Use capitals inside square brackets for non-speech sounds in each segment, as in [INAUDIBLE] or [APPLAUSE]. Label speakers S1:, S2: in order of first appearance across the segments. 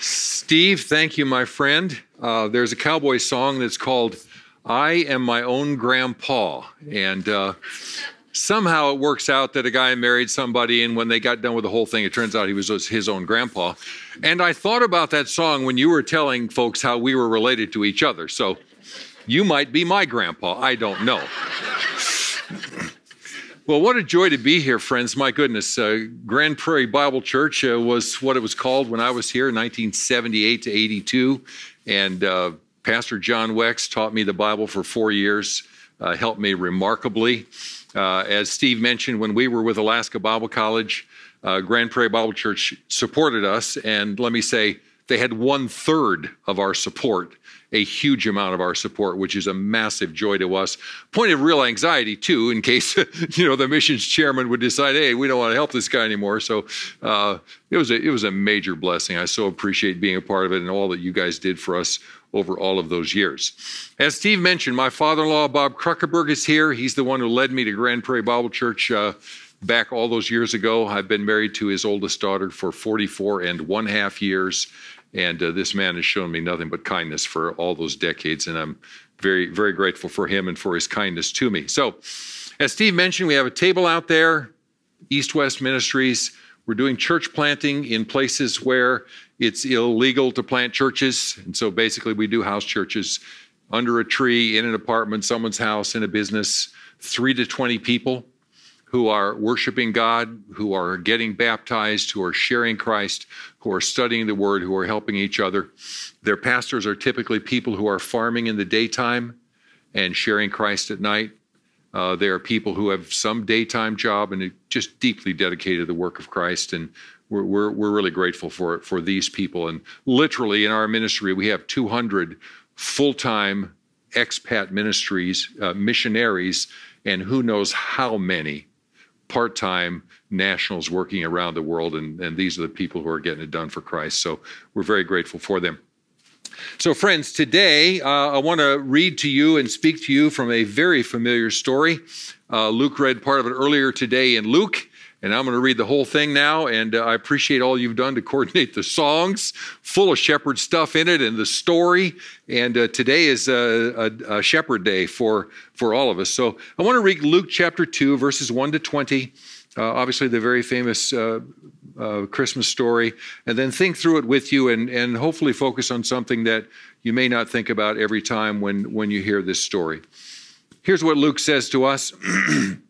S1: Steve, thank you, my friend. Uh, there's a cowboy song that's called I Am My Own Grandpa. And uh, somehow it works out that a guy married somebody, and when they got done with the whole thing, it turns out he was his own grandpa. And I thought about that song when you were telling folks how we were related to each other. So you might be my grandpa. I don't know. Well, what a joy to be here, friends. My goodness. Uh, Grand Prairie Bible Church uh, was what it was called when I was here in 1978 to 82. And uh, Pastor John Wex taught me the Bible for four years, uh, helped me remarkably. Uh, as Steve mentioned, when we were with Alaska Bible College, uh, Grand Prairie Bible Church supported us. And let me say, they had one third of our support a huge amount of our support, which is a massive joy to us. Point of real anxiety too, in case [LAUGHS] you know the missions chairman would decide, hey, we don't want to help this guy anymore. So uh, it was a it was a major blessing. I so appreciate being a part of it and all that you guys did for us over all of those years. As Steve mentioned, my father-in-law Bob Kruckerberg is here. He's the one who led me to Grand Prairie Bible Church. Uh, back all those years ago. I've been married to his oldest daughter for 44 and one half years, and uh, this man has shown me nothing but kindness for all those decades. And I'm very, very grateful for him and for his kindness to me. So, as Steve mentioned, we have a table out there, East West Ministries. We're doing church planting in places where it's illegal to plant churches. And so basically, we do house churches under a tree, in an apartment, someone's house, in a business, three to 20 people who are worshiping God, who are getting baptized, who are sharing Christ, who are studying the Word, who are helping each other. Their pastors are typically people who are farming in the daytime and sharing Christ at night. Uh, they are people who have some daytime job and just deeply dedicated to the work of Christ. And we're, we're, we're really grateful for, for these people. And literally in our ministry, we have 200 full time expat ministries, uh, missionaries, and who knows how many part time nationals working around the world, and, and these are the people who are getting it done for Christ. So we're very grateful for them. So, friends, today uh, I want to read to you and speak to you from a very familiar story. Uh, Luke read part of it earlier today in Luke. And I'm going to read the whole thing now. And uh, I appreciate all you've done to coordinate the songs, full of shepherd stuff in it, and the story. And uh, today is a, a, a, shepherd day for, for all of us. So I want to read Luke chapter 2, verses 1 to 20. Uh, obviously, the very famous uh, uh, Christmas story. And then think through it with you and, and hopefully focus on something that you may not think about every time when, when you hear this story. Here's what Luke says to us. [CLEARS THROAT]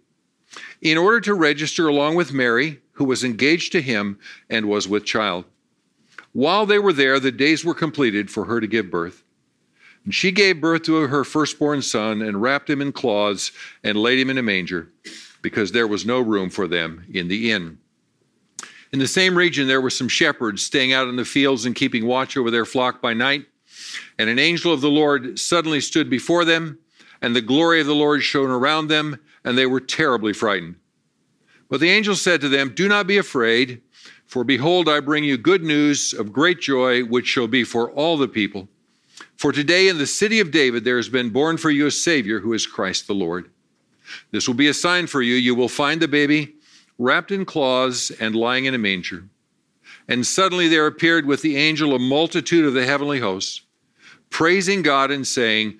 S1: in order to register along with Mary, who was engaged to him and was with child. While they were there, the days were completed for her to give birth. And she gave birth to her firstborn son and wrapped him in cloths and laid him in a manger, because there was no room for them in the inn. In the same region, there were some shepherds staying out in the fields and keeping watch over their flock by night. And an angel of the Lord suddenly stood before them, and the glory of the Lord shone around them and they were terribly frightened. But the angel said to them, Do not be afraid, for behold, I bring you good news of great joy, which shall be for all the people. For today in the city of David there has been born for you a Savior who is Christ the Lord. This will be a sign for you. You will find the baby wrapped in cloths and lying in a manger. And suddenly there appeared with the angel a multitude of the heavenly hosts, praising God and saying,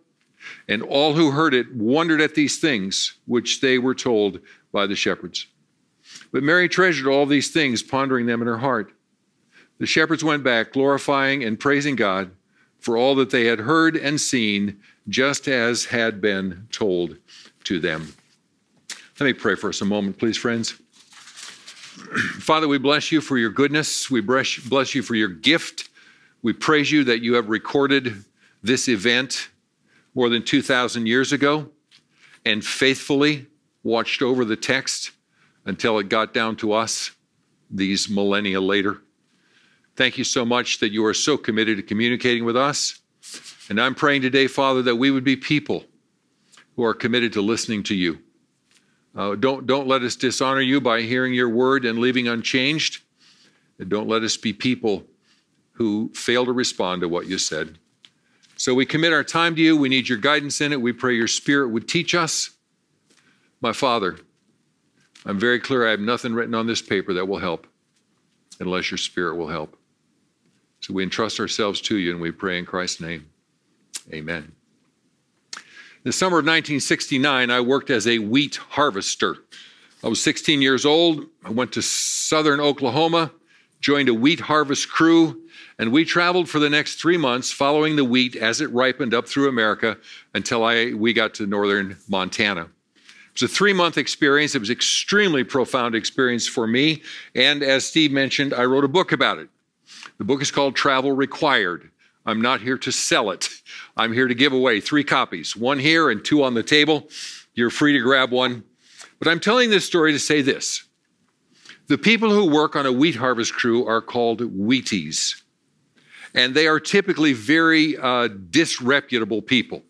S1: And all who heard it wondered at these things which they were told by the shepherds. But Mary treasured all these things, pondering them in her heart. The shepherds went back, glorifying and praising God for all that they had heard and seen, just as had been told to them. Let me pray for us a moment, please, friends. [CLEARS THROAT] Father, we bless you for your goodness. We bless you for your gift. We praise you that you have recorded this event more than 2,000 years ago and faithfully watched over the text until it got down to us these millennia later. Thank you so much that you are so committed to communicating with us. And I'm praying today, Father, that we would be people who are committed to listening to you. Uh, don't, don't let us dishonor you by hearing your word and leaving unchanged. And don't let us be people who fail to respond to what you said. So we commit our time to you. We need your guidance in it. We pray your spirit would teach us. My Father, I'm very clear I have nothing written on this paper that will help unless your spirit will help. So we entrust ourselves to you and we pray in Christ's name. Amen. In the summer of 1969, I worked as a wheat harvester. I was 16 years old. I went to southern Oklahoma, joined a wheat harvest crew, and we traveled for the next three months following the wheat as it ripened up through America until I, we got to northern Montana. It was a three month experience. It was an extremely profound experience for me. And as Steve mentioned, I wrote a book about it. The book is called Travel Required. I'm not here to sell it. I'm here to give away three copies, one here and two on the table. You're free to grab one. But I'm telling this story to say this. The people who work on a wheat harvest crew are called wheaties. And they are typically very uh, disreputable people.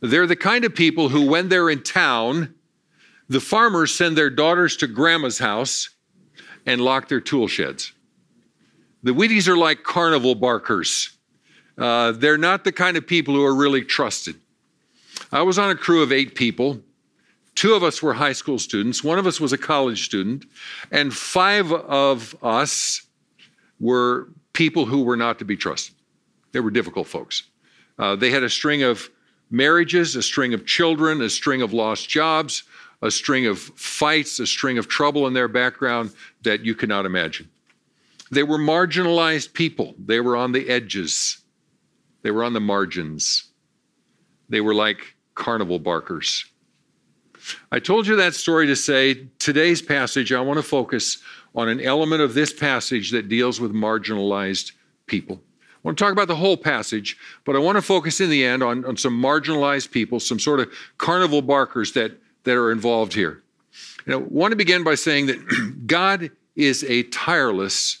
S1: They're the kind of people who, when they're in town, the farmers send their daughters to grandma's house and lock their tool sheds. The Wheaties are like carnival barkers. Uh, they're not the kind of people who are really trusted. I was on a crew of eight people. Two of us were high school students, one of us was a college student, and five of us were people who were not to be trusted. They were difficult folks. Uh, they had a string of marriages, a string of children, a string of lost jobs, a string of fights, a string of trouble in their background that you cannot imagine. They were marginalized people. They were on the edges. They were on the margins. They were like carnival barkers. I told you that story to say today's passage, I want to focus on an element of this passage that deals with marginalized people. I want to talk about the whole passage, but I want to focus in the end on, on some marginalized people, some sort of carnival barkers that, that are involved here. Know, I want to begin by saying that [CLEARS THROAT] God is a tireless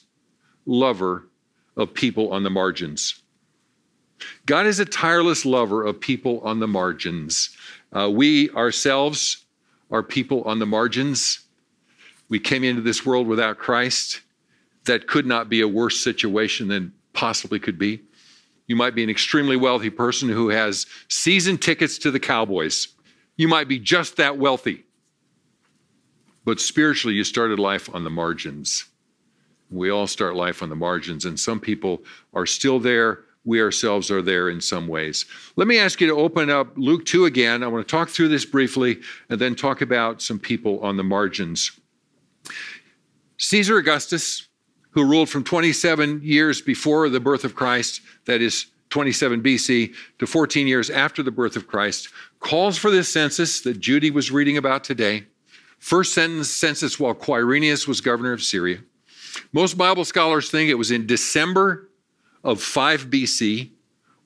S1: lover of people on the margins. God is a tireless lover of people on the margins. Uh, we ourselves are people on the margins. We came into this world without Christ. That could not be a worse situation than possibly could be. You might be an extremely wealthy person who has season tickets to the Cowboys. You might be just that wealthy. But spiritually, you started life on the margins. We all start life on the margins, and some people are still there. We ourselves are there in some ways. Let me ask you to open up Luke 2 again. I want to talk through this briefly and then talk about some people on the margins. Caesar Augustus, who ruled from 27 years before the birth of Christ, that is 27 BC, to 14 years after the birth of Christ, calls for this census that Judy was reading about today. First census while Quirinius was governor of Syria. Most Bible scholars think it was in December of 5 BC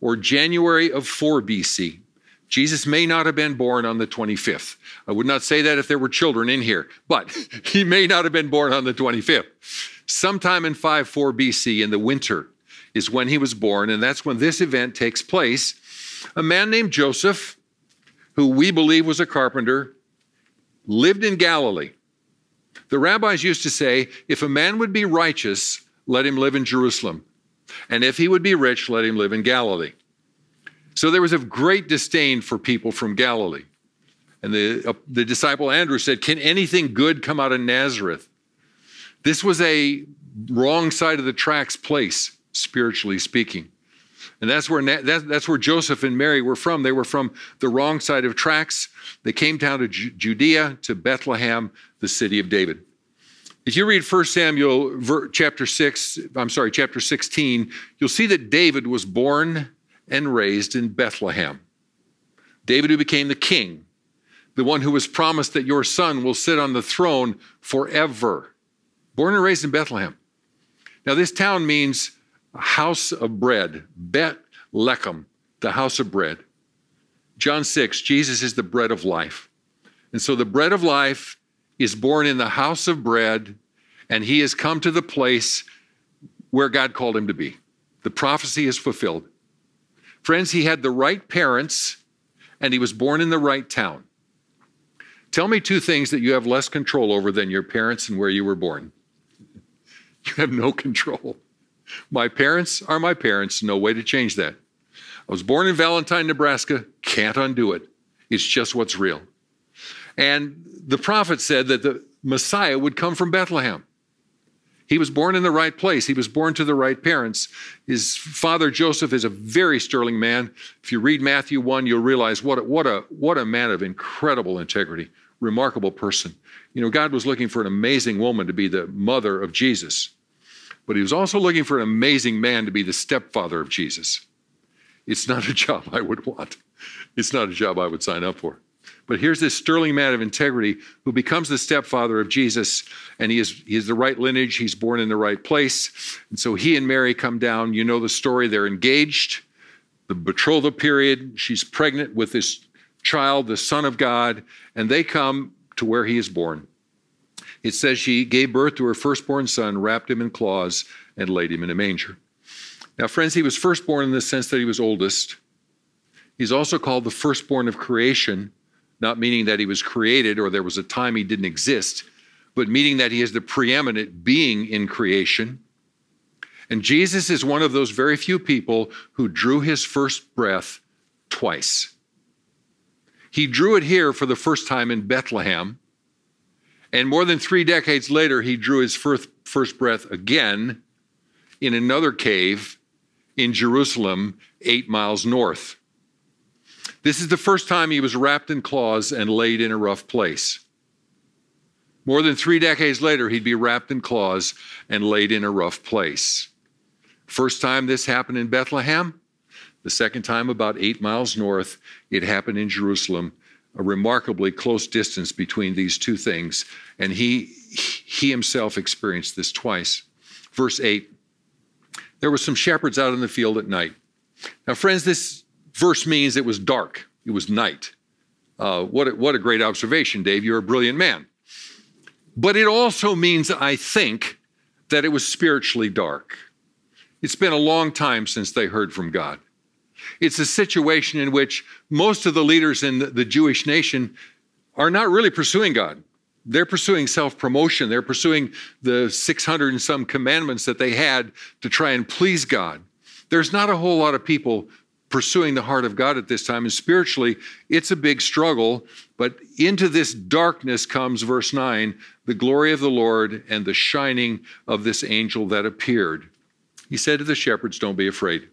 S1: or January of 4 BC. Jesus may not have been born on the 25th. I would not say that if there were children in here, but [LAUGHS] he may not have been born on the 25th. Sometime in 54 BC in the winter is when he was born, and that's when this event takes place. A man named Joseph, who we believe was a carpenter, lived in Galilee. The rabbis used to say, if a man would be righteous, let him live in Jerusalem. And if he would be rich, let him live in Galilee. So there was a great disdain for people from Galilee. And the, uh, the disciple Andrew said, Can anything good come out of Nazareth? This was a wrong side of the tracks place, spiritually speaking. And that's where, that's where Joseph and Mary were from. They were from the wrong side of tracks. They came down to Judea, to Bethlehem, the city of David. If you read 1 Samuel chapter 6, I'm sorry, chapter 16, you'll see that David was born and raised in Bethlehem. David, who became the king, the one who was promised that your son will sit on the throne forever. Born and raised in Bethlehem. Now, this town means house of bread, Bet Lechem, the house of bread. John 6, Jesus is the bread of life. And so the bread of life is born in the house of bread, and he has come to the place where God called him to be. The prophecy is fulfilled. Friends, he had the right parents, and he was born in the right town. Tell me two things that you have less control over than your parents and where you were born. [LAUGHS] You have no control. My parents are my parents, no way to change that. I was born in Valentine, Nebraska, can't undo it. It's just what's real. And the prophet said that the Messiah would come from Bethlehem. He was born in the right place. He was born to the right parents. His father Joseph is a very sterling man. If you read Matthew 1, you'll realize what a, what a, what a man of incredible integrity, remarkable person. You know, God was looking for an amazing woman to be the mother of Jesus, but he was also looking for an amazing man to be the stepfather of Jesus. It's not a [LAUGHS] job I would want. It's not a job I would sign up for. But here's this sterling man of integrity who becomes the stepfather of Jesus, and he is, he is the right lineage. He's born in the right place. And so he and Mary come down. You know the story. They're engaged, the betrothal period. She's pregnant with this child, the Son of God, and they come to where he is born. It says she gave birth to her firstborn son, wrapped him in cloths, and laid him in a manger. Now, friends, he was firstborn in the sense that he was oldest. He's also called the firstborn of creation not meaning that he was created or there was a time he didn't exist, but meaning that he is the preeminent being in creation. And Jesus is one of those very few people who drew his first breath twice. He drew it here for the first time in Bethlehem. And more than three decades later, he drew his first, first breath again in another cave in Jerusalem, eight miles north. This is the first time he was wrapped in cloths and laid in a rough place. More than three decades later, he'd be wrapped in cloths and laid in a rough place. First time this happened in Bethlehem, the second time about eight miles north, it happened in Jerusalem, a remarkably close distance between these two things. And he, he himself experienced this twice. Verse 8 There were some shepherds out in the field at night. Now, friends, this verse means it was dark, it was night. Uh, what, a, what a great observation, Dave. You're a brilliant man. But it also means, I think, that it was spiritually dark. It's been a long time since they heard from God. It's a situation in which most of the leaders in the, Jewish nation are not really pursuing God. They're pursuing self promotion. They're pursuing the 600 and some commandments that they had to try and please God. There's not a whole lot of people pursuing the heart of God at this time. And spiritually, it's a big struggle. But into this darkness comes, verse 9, the glory of the Lord and the shining of this angel that appeared. He said to the shepherds, Don't be afraid.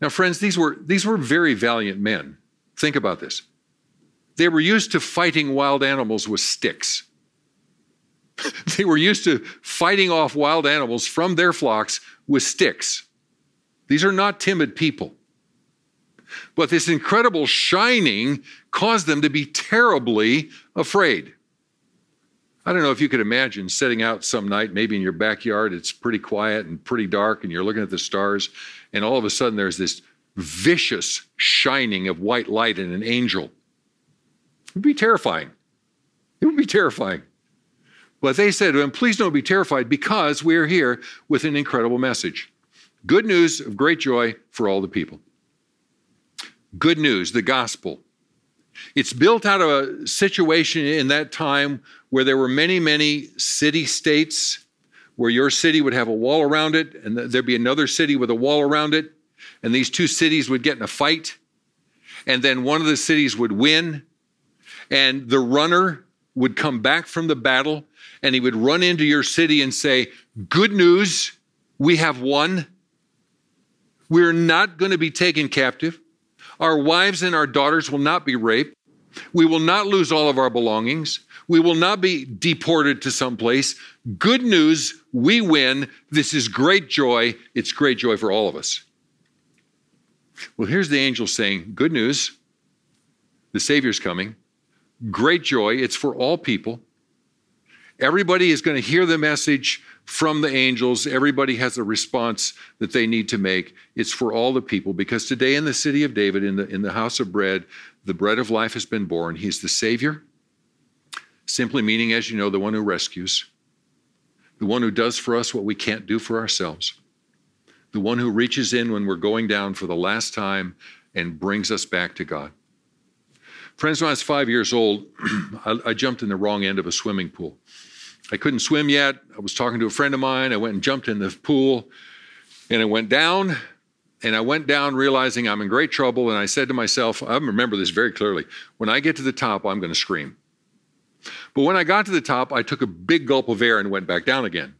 S1: Now, friends, these were, these were very valiant men. Think about this. They were used to fighting wild animals with sticks. [LAUGHS] they were used to fighting off wild animals from their flocks with sticks. These are not timid people. But this incredible shining caused them to be terribly afraid. I don't know if you could imagine setting out some night, maybe in your backyard, it's pretty quiet and pretty dark, and you're looking at the stars, and all of a sudden there's this vicious shining of white light and an angel. It would be terrifying. It would be terrifying. But they said to him, Please don't be terrified because we're here with an incredible message. Good news of great joy for all the people good news, the gospel. It's built out of a situation in that time where there were many, many city states where your city would have a wall around it, and there'd be another city with a wall around it, and these two cities would get in a fight, and then one of the cities would win, and the runner would come back from the battle, and he would run into your city and say, Good news, we have won. We're not going to be taken captive. Our wives and our daughters will not be raped. We will not lose all of our belongings. We will not be deported to some place. Good news, we win. This is great joy. It's great joy for all of us. Well, here's the angel saying, Good news, the Savior's coming. Great joy. It's for all people. Everybody is going to hear the message from the angels. Everybody has a response that they need to make. It's for all the people because today in the city of David, in the, in the house of bread, the bread of life has been born. He's the Savior, simply meaning, as you know, the one who rescues, the one who does for us what we can't do for ourselves, the one who reaches in when we're going down for the last time and brings us back to God. Friends, when I was five years old, [CLEARS THROAT] I, I, jumped in the wrong end of a swimming pool. I couldn't swim yet. I was talking to a friend of mine. I went and jumped in the pool and I went down. And I went down realizing I'm in great trouble. And I said to myself, I remember this very clearly when I get to the top, I'm going to scream. But when I got to the top, I took a big gulp of air and went back down again.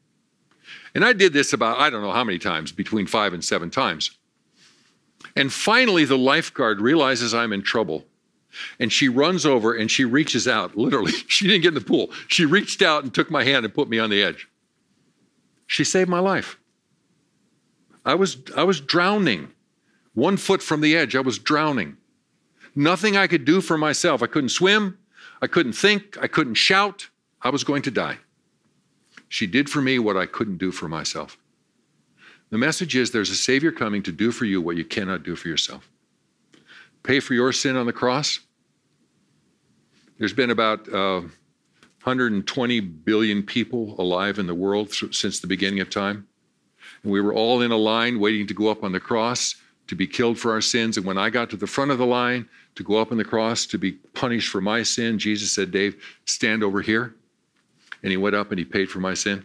S1: And I did this about, I don't know how many times, between five and seven times. And finally, the lifeguard realizes I'm in trouble and she runs over and she reaches out, literally. [LAUGHS] She didn't get in the pool. She reached out and took my hand and put me on the edge. She saved my life. I was, I was drowning. One foot from the edge, I was drowning. Nothing I could do for myself. I couldn't swim. I couldn't think. I couldn't shout. I was going to die. She did for me what I couldn't do for myself. The message is there's a Savior coming to do for you what you cannot do for yourself. Pay for your sin on the cross, there's been about uh, 120 billion people alive in the world since the beginning of time. And we were all in a line waiting to go up on the cross to be killed for our sins. And when I got to the front of the line to go up on the cross to be punished for my sin, Jesus said, Dave, stand over here. And he went up and he paid for my sin.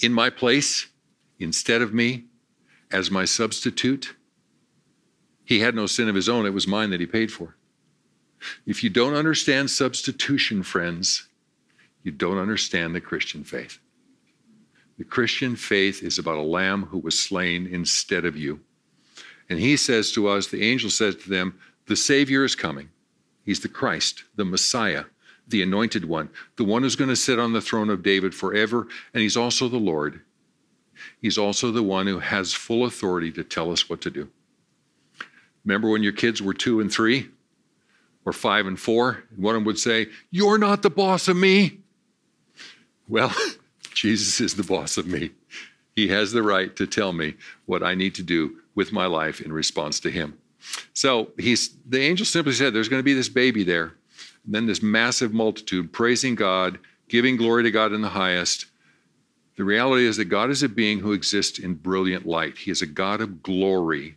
S1: In my place, instead of me, as my substitute, he had no sin of his own. It was mine that he paid for. If you don't understand substitution, friends, you don't understand the Christian faith. The Christian faith is about a lamb who was slain instead of you. And he says to us, the angel says to them, the Savior is coming. He's the Christ, the Messiah, the anointed one, the one who's going to sit on the throne of David forever. And he's also the Lord. He's also the one who has full authority to tell us what to do. Remember when your kids were two and three? Or five and four. One of them would say, You're not the boss of me. Well, [LAUGHS] Jesus is the boss of me. He has the right to tell me what I need to do with my life in response to him. So he's the angel simply said, There's going to be this baby there. And then this massive multitude praising God, giving glory to God in the highest. The reality is that God is a being who exists in brilliant light. He is a God of glory.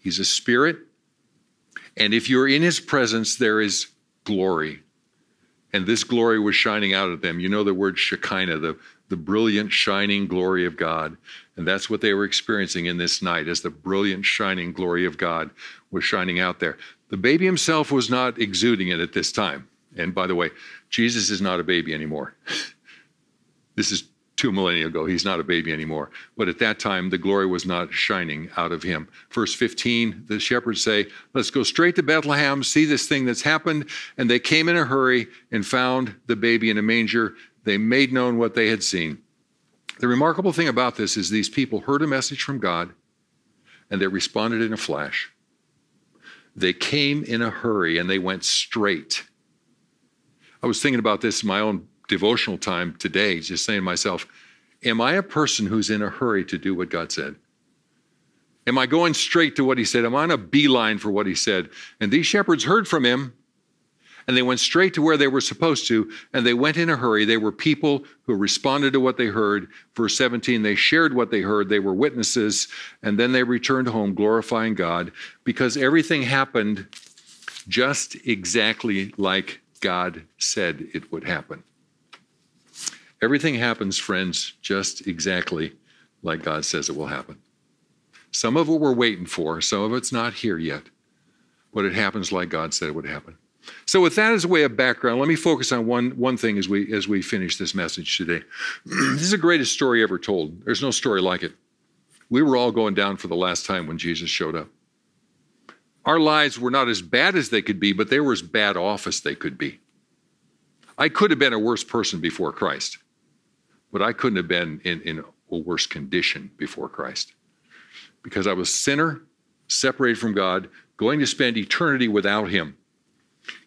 S1: He's a spirit, and if you're in his presence, there is glory. And this glory was shining out of them. You know the word Shekinah, the, the brilliant, shining glory of God. And that's what they were experiencing in this night, as the brilliant, shining glory of God was shining out there. The baby himself was not exuding it at this time. And by the way, Jesus is not a baby anymore. [LAUGHS] this is two millennia ago. He's not a baby anymore. But at that time, the glory was not shining out of him. Verse 15, the shepherds say, Let's go straight to Bethlehem, see this thing that's happened. And they came in a hurry and found the baby in a manger. They made known what they had seen. The remarkable thing about this is these people heard a message from God and they responded in a flash. They came in a hurry and they went straight. I was thinking about this in my own devotional time today, just saying to myself, Am I a person who's in a hurry to do what God said? Am I going straight to what He said? Am I on a beeline for what He said? And these shepherds heard from Him and they went straight to where they were supposed to, and they went in a hurry. They were people who responded to what they heard. Verse 17, they shared what they heard, they were witnesses, and then they returned home glorifying God because everything happened just exactly like God said it would happen. Everything happens, friends, just exactly like God says it will happen. Some of it we're waiting for, some of it's not here yet, but it happens like God said it would happen. So, with that as a way of background, let me focus on one, one thing as we, as we finish this message today. [CLEARS THROAT] this is the greatest story ever told. There's no story like it. We were all going down for the last time when Jesus showed up. Our lives were not as bad as they could be, but they were as bad off as they could be. I could have been a worse person before Christ, but I couldn't have been in, in a worse condition before Christ because I was a sinner, separated from God, going to spend eternity without Him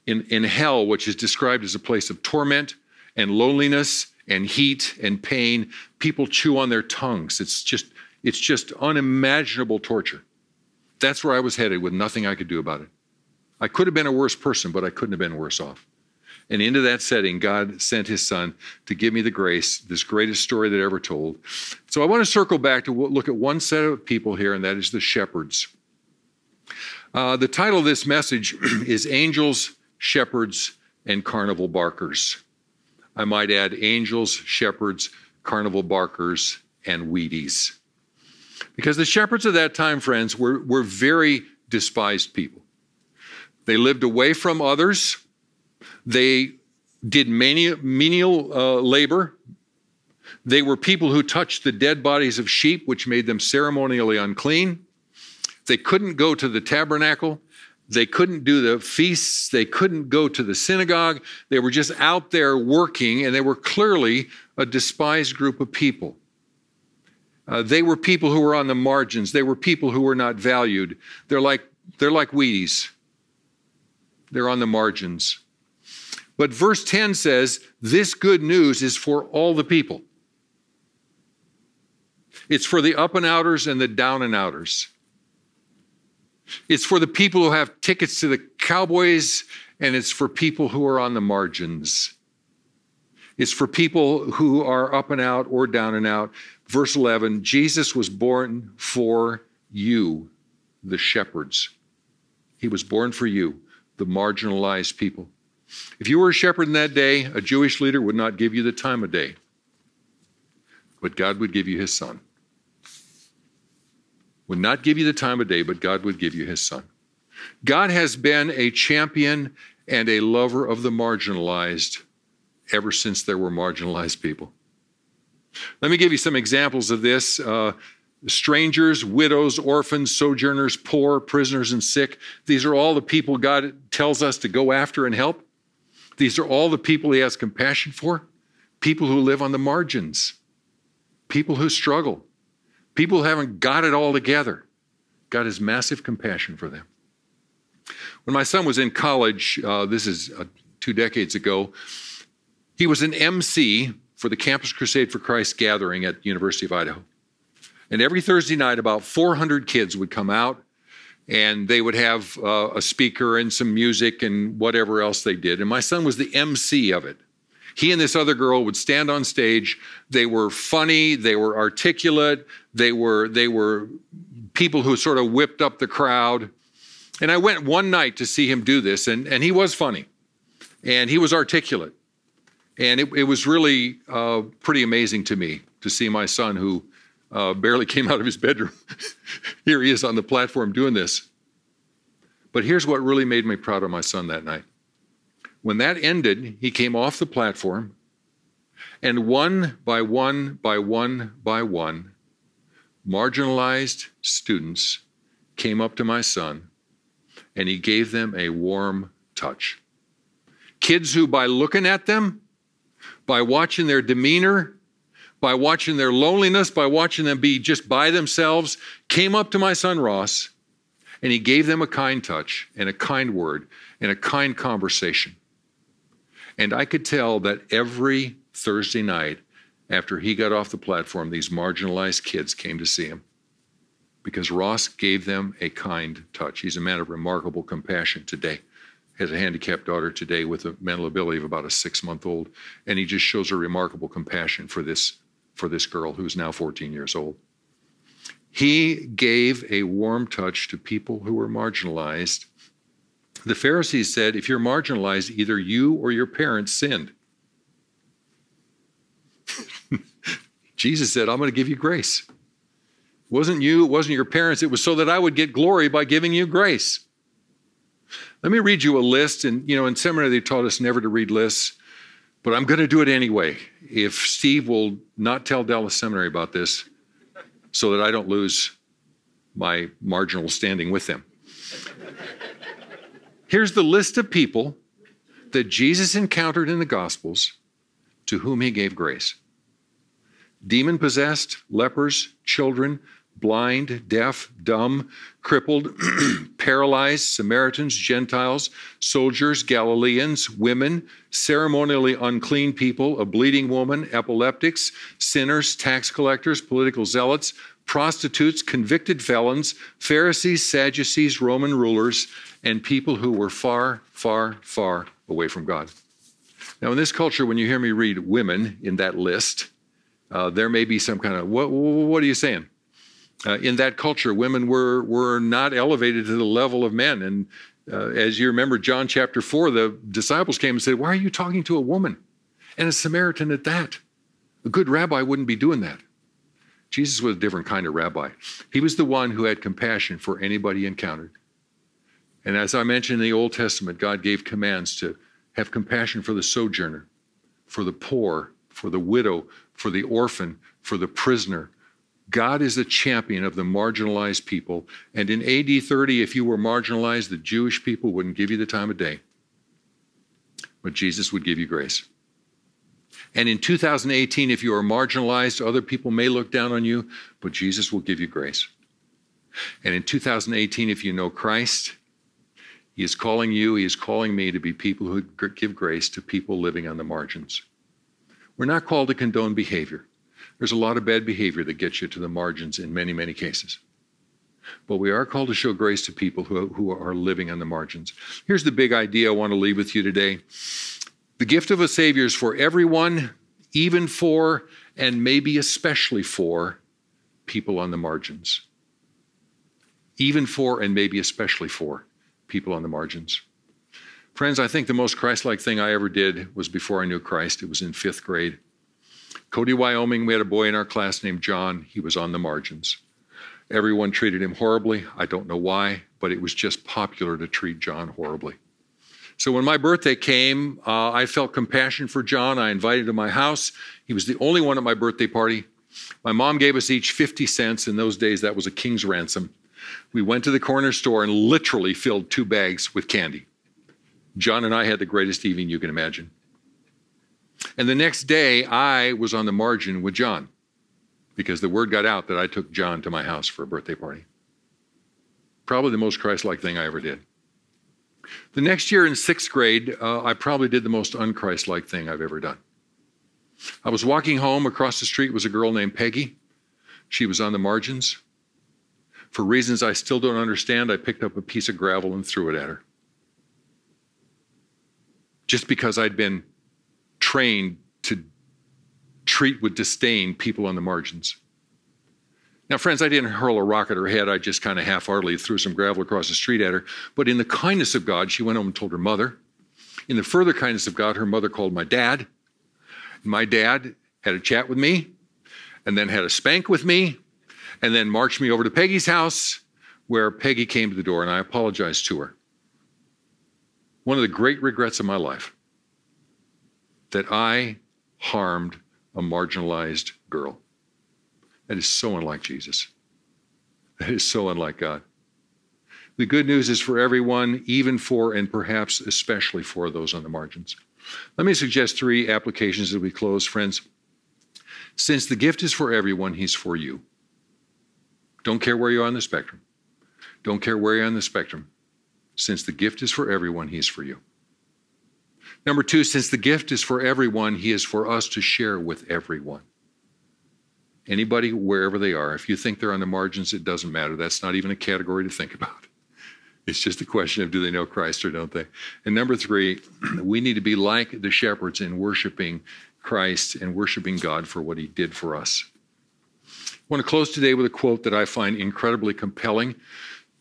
S1: in, in hell, which is described as a place of torment and loneliness and heat and pain. People chew on their tongues. It's just, it's just unimaginable torture. That's where I was headed with nothing I could do about it. I could have been a worse person, but I couldn't have been worse off. And into that setting, God sent his son to give me the grace, this greatest story that ever told. So I want to circle back to look at one set of people here, and that is the shepherds. Uh, the title of this message [CLEARS THROAT] is Angels, Shepherds, and Carnival Barkers. I might add angels, shepherds, carnival barkers, and Wheaties. Because the shepherds of that time, friends, were, were very despised people. They lived away from others. They did menial uh, labor. They were people who touched the dead bodies of sheep, which made them ceremonially unclean. They couldn't go to the tabernacle. They couldn't do the feasts. They couldn't go to the synagogue. They were just out there working, and they were clearly a despised group of people. Uh, they were people who were on the margins. They were people who were not valued. They're like, they're like Wheaties. They're on the margins. But verse 10 says, This good news is for all the people. It's for the up and outers and the down and outers. It's for the people who have tickets to the Cowboys, and it's for people who are on the margins. It's for people who are up and out or down and out. Verse 11 Jesus was born for you, the shepherds. He was born for you, the marginalized people. If you were a shepherd in that day, a Jewish leader would not give you the time of day, but God would give you his son would not give you the time of day, but God would give you his son. God has been a champion and a lover of the marginalized ever since there were marginalized people. Let me give you some examples of this. Uh, strangers, widows, orphans, sojourners, poor, prisoners, and sick. These are all the people God tells us to go after and help. These are all the people He has compassion for. People who live on the margins, people who struggle, People who haven't got it all together. God has massive compassion for them. When my son was in college, uh, this is uh, two decades ago, he was an MC for the Campus Crusade for Christ gathering at University of Idaho. And every Thursday night, about 400 kids would come out and they would have uh, a speaker and some music and whatever else they did. And my son was the MC of it. He and this other girl would stand on stage. They were funny, they were articulate, they were they were people who sort of whipped up the crowd. And I went one night to see him do this, and, and he was funny, and he was articulate. And it, it was really uh, pretty amazing to me to see my son, who uh, barely [LAUGHS] came out of his bedroom. Here he is on the platform doing this. But here's what really made me proud of my son that night. When that ended, he came off the platform, and one by one by one by one, marginalized students came up to my son and he gave them a warm touch. Kids who, by looking at them, by watching their demeanor, by watching their loneliness, by watching them be just by themselves, came up to my son Ross and he gave them a kind touch and a kind word and a kind conversation. And I could tell that every Thursday night after he got off the platform, these marginalized kids came to see him because Ross gave them a kind touch. He's a man of remarkable compassion today. Has a handicapped daughter today with a mental ability of about a six month old, and he just shows a remarkable compassion for this, for this girl who's now 14 years old. He gave a warm touch to people who were marginalized the Pharisees said, if you're marginalized, either you or your parents sinned. [LAUGHS] Jesus said, I'm going to give you grace. It wasn't you, it wasn't your parents, it was so that I would get glory by giving you grace. Let me read you a list. And, you know, in seminary, they taught us never to read lists, but I'm going to do it anyway. If Steve will not tell Dallas Seminary about this so that I don't lose my marginal standing with them. [LAUGHS] Here's the list of people that Jesus encountered in the Gospels to whom he gave grace demon possessed, lepers, children, blind, deaf, dumb, crippled, [CLEARS THROAT] paralyzed, Samaritans, Gentiles, soldiers, Galileans, women, ceremonially unclean people, a bleeding woman, epileptics, sinners, tax collectors, political zealots, prostitutes, convicted felons, Pharisees, Sadducees, Roman rulers, and people who were far, far, far away from God. Now, in this culture, when you hear me read women in that list, uh, there may be some kind of, what, what are you saying? Uh, in that culture, women were, were not elevated to the level of men. And uh, as you remember, John chapter 4, the disciples came and said, Why are you talking to a woman? And a Samaritan at that. A good rabbi wouldn't be doing that. Jesus was a different kind of rabbi. He was the one who had compassion for anybody he encountered. And as I mentioned in the Old Testament, God gave commands to have compassion for the sojourner, for the poor, for the widow, for the orphan, for the prisoner. God is the champion of the marginalized people. And in AD 30, if you were marginalized, the Jewish people wouldn't give you the time of day. But Jesus would give you grace. And in 2018, if you are marginalized, other people may look down on you, but Jesus will give you grace. And in 2018, if you know Christ, He is calling you, He is calling me to be people who give grace to people living on the margins. We're not called to condone behavior. There's a lot of bad behavior that gets you to the margins in many, many cases. But we are called to show grace to people who, who are living on the margins. Here's the big idea I want to leave with you today the gift of a Savior is for everyone, even for, and maybe especially for, people on the margins. Even for, and maybe especially for, people on the margins. Friends, I think the most Christ like thing I ever did was before I knew Christ. It was in fifth grade. Cody, Wyoming, we had a boy in our class named John. He was on the margins. Everyone treated him horribly. I don't know why, but it was just popular to treat John horribly. So when my birthday came, uh, I felt compassion for John. I invited him to my house. He was the only one at my birthday party. My mom gave us each 50 cents. In those days, that was a king's ransom. We went to the corner store and literally filled two bags with candy. John and I had the greatest evening you can imagine. And the next day, I was on the margin with John because the word got out that I took John to my house for a birthday party. Probably the most Christ like thing I ever did. The next year in sixth grade, uh, I probably did the most unchrist like thing I've ever done. I was walking home. Across the street was a girl named Peggy. She was on the margins. For reasons I still don't understand, I picked up a piece of gravel and threw it at her just because I'd been trained to treat with disdain people on the margins. Now, friends, I didn't hurl a rock at her head. I just kind of half heartedly threw some gravel across the street at her. But in the kindness of God, she went home and told her mother. In the further kindness of God, her mother called my dad. My dad had a chat with me and then had a spank with me and then marched me over to Peggy's house where Peggy came to the door and I apologized to her one of the great regrets of my life that I harmed a marginalized girl. That is so unlike Jesus. That is so unlike God. The good news is for everyone, even for and perhaps especially for those on the margins. Let me suggest three applications as we close, friends. Since the gift is for everyone, He's for you. Don't care where you are on the spectrum. Don't care where you're on the spectrum. Since the gift is for everyone, he's for you. Number two, since the gift is for everyone, He is for us to share with everyone. Anybody, wherever they are, if you think they're on the margins, it doesn't matter. That's not even a category to think about. [LAUGHS] It's just a question of do they know Christ or don't they? And number three, [CLEARS THROAT] we need to be like the shepherds in worshiping Christ and worshiping God for what He did for us. I want to close today with a quote that I find incredibly compelling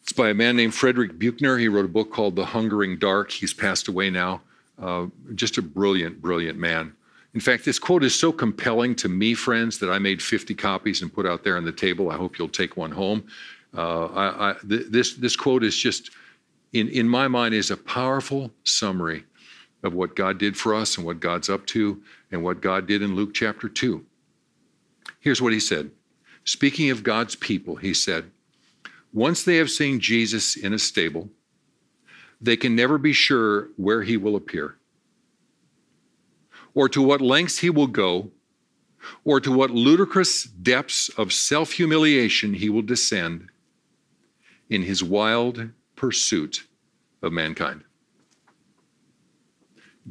S1: it's by a man named Frederick Buechner. He wrote a book called The Hungering Dark. He's passed away now. Uh, just a brilliant, brilliant man. In fact, this quote is so compelling to me, friends, that I made 50 copies and put out there on the table. I hope you'll take one home. Uh, I, I, th- this, this quote is just, in, in my mind, is a powerful summary of what God did for us and what God's up to and what God did in Luke chapter 2. Here's what he said Speaking of God's people, he said, once they have seen Jesus in a stable, they can never be sure where he will appear, or to what lengths he will go, or to what ludicrous depths of self humiliation he will descend in his wild pursuit of mankind.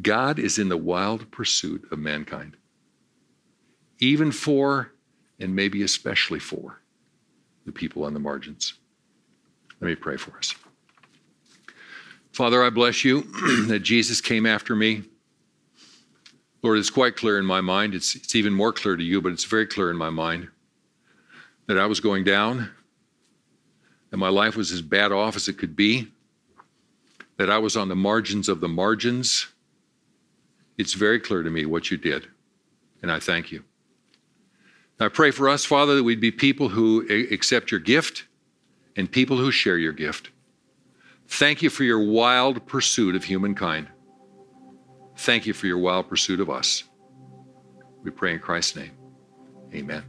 S1: God is in the wild pursuit of mankind, even for, and maybe especially for, the people on the margins. Let me pray for us. Father, I bless you [CLEARS THROAT] that Jesus came after me. Lord, it's quite clear in my mind. It's, it's even more clear to you, but it's very clear in my mind that I was going down, and my life was as bad off as it could be, that I was on the margins of the margins. It's very clear to me what you did, and I thank you. I pray for us, Father, that we'd be people who accept your gift and people who share your gift. Thank you for your wild pursuit of humankind. Thank you for your wild pursuit of us. We pray in Christ's name. Amen.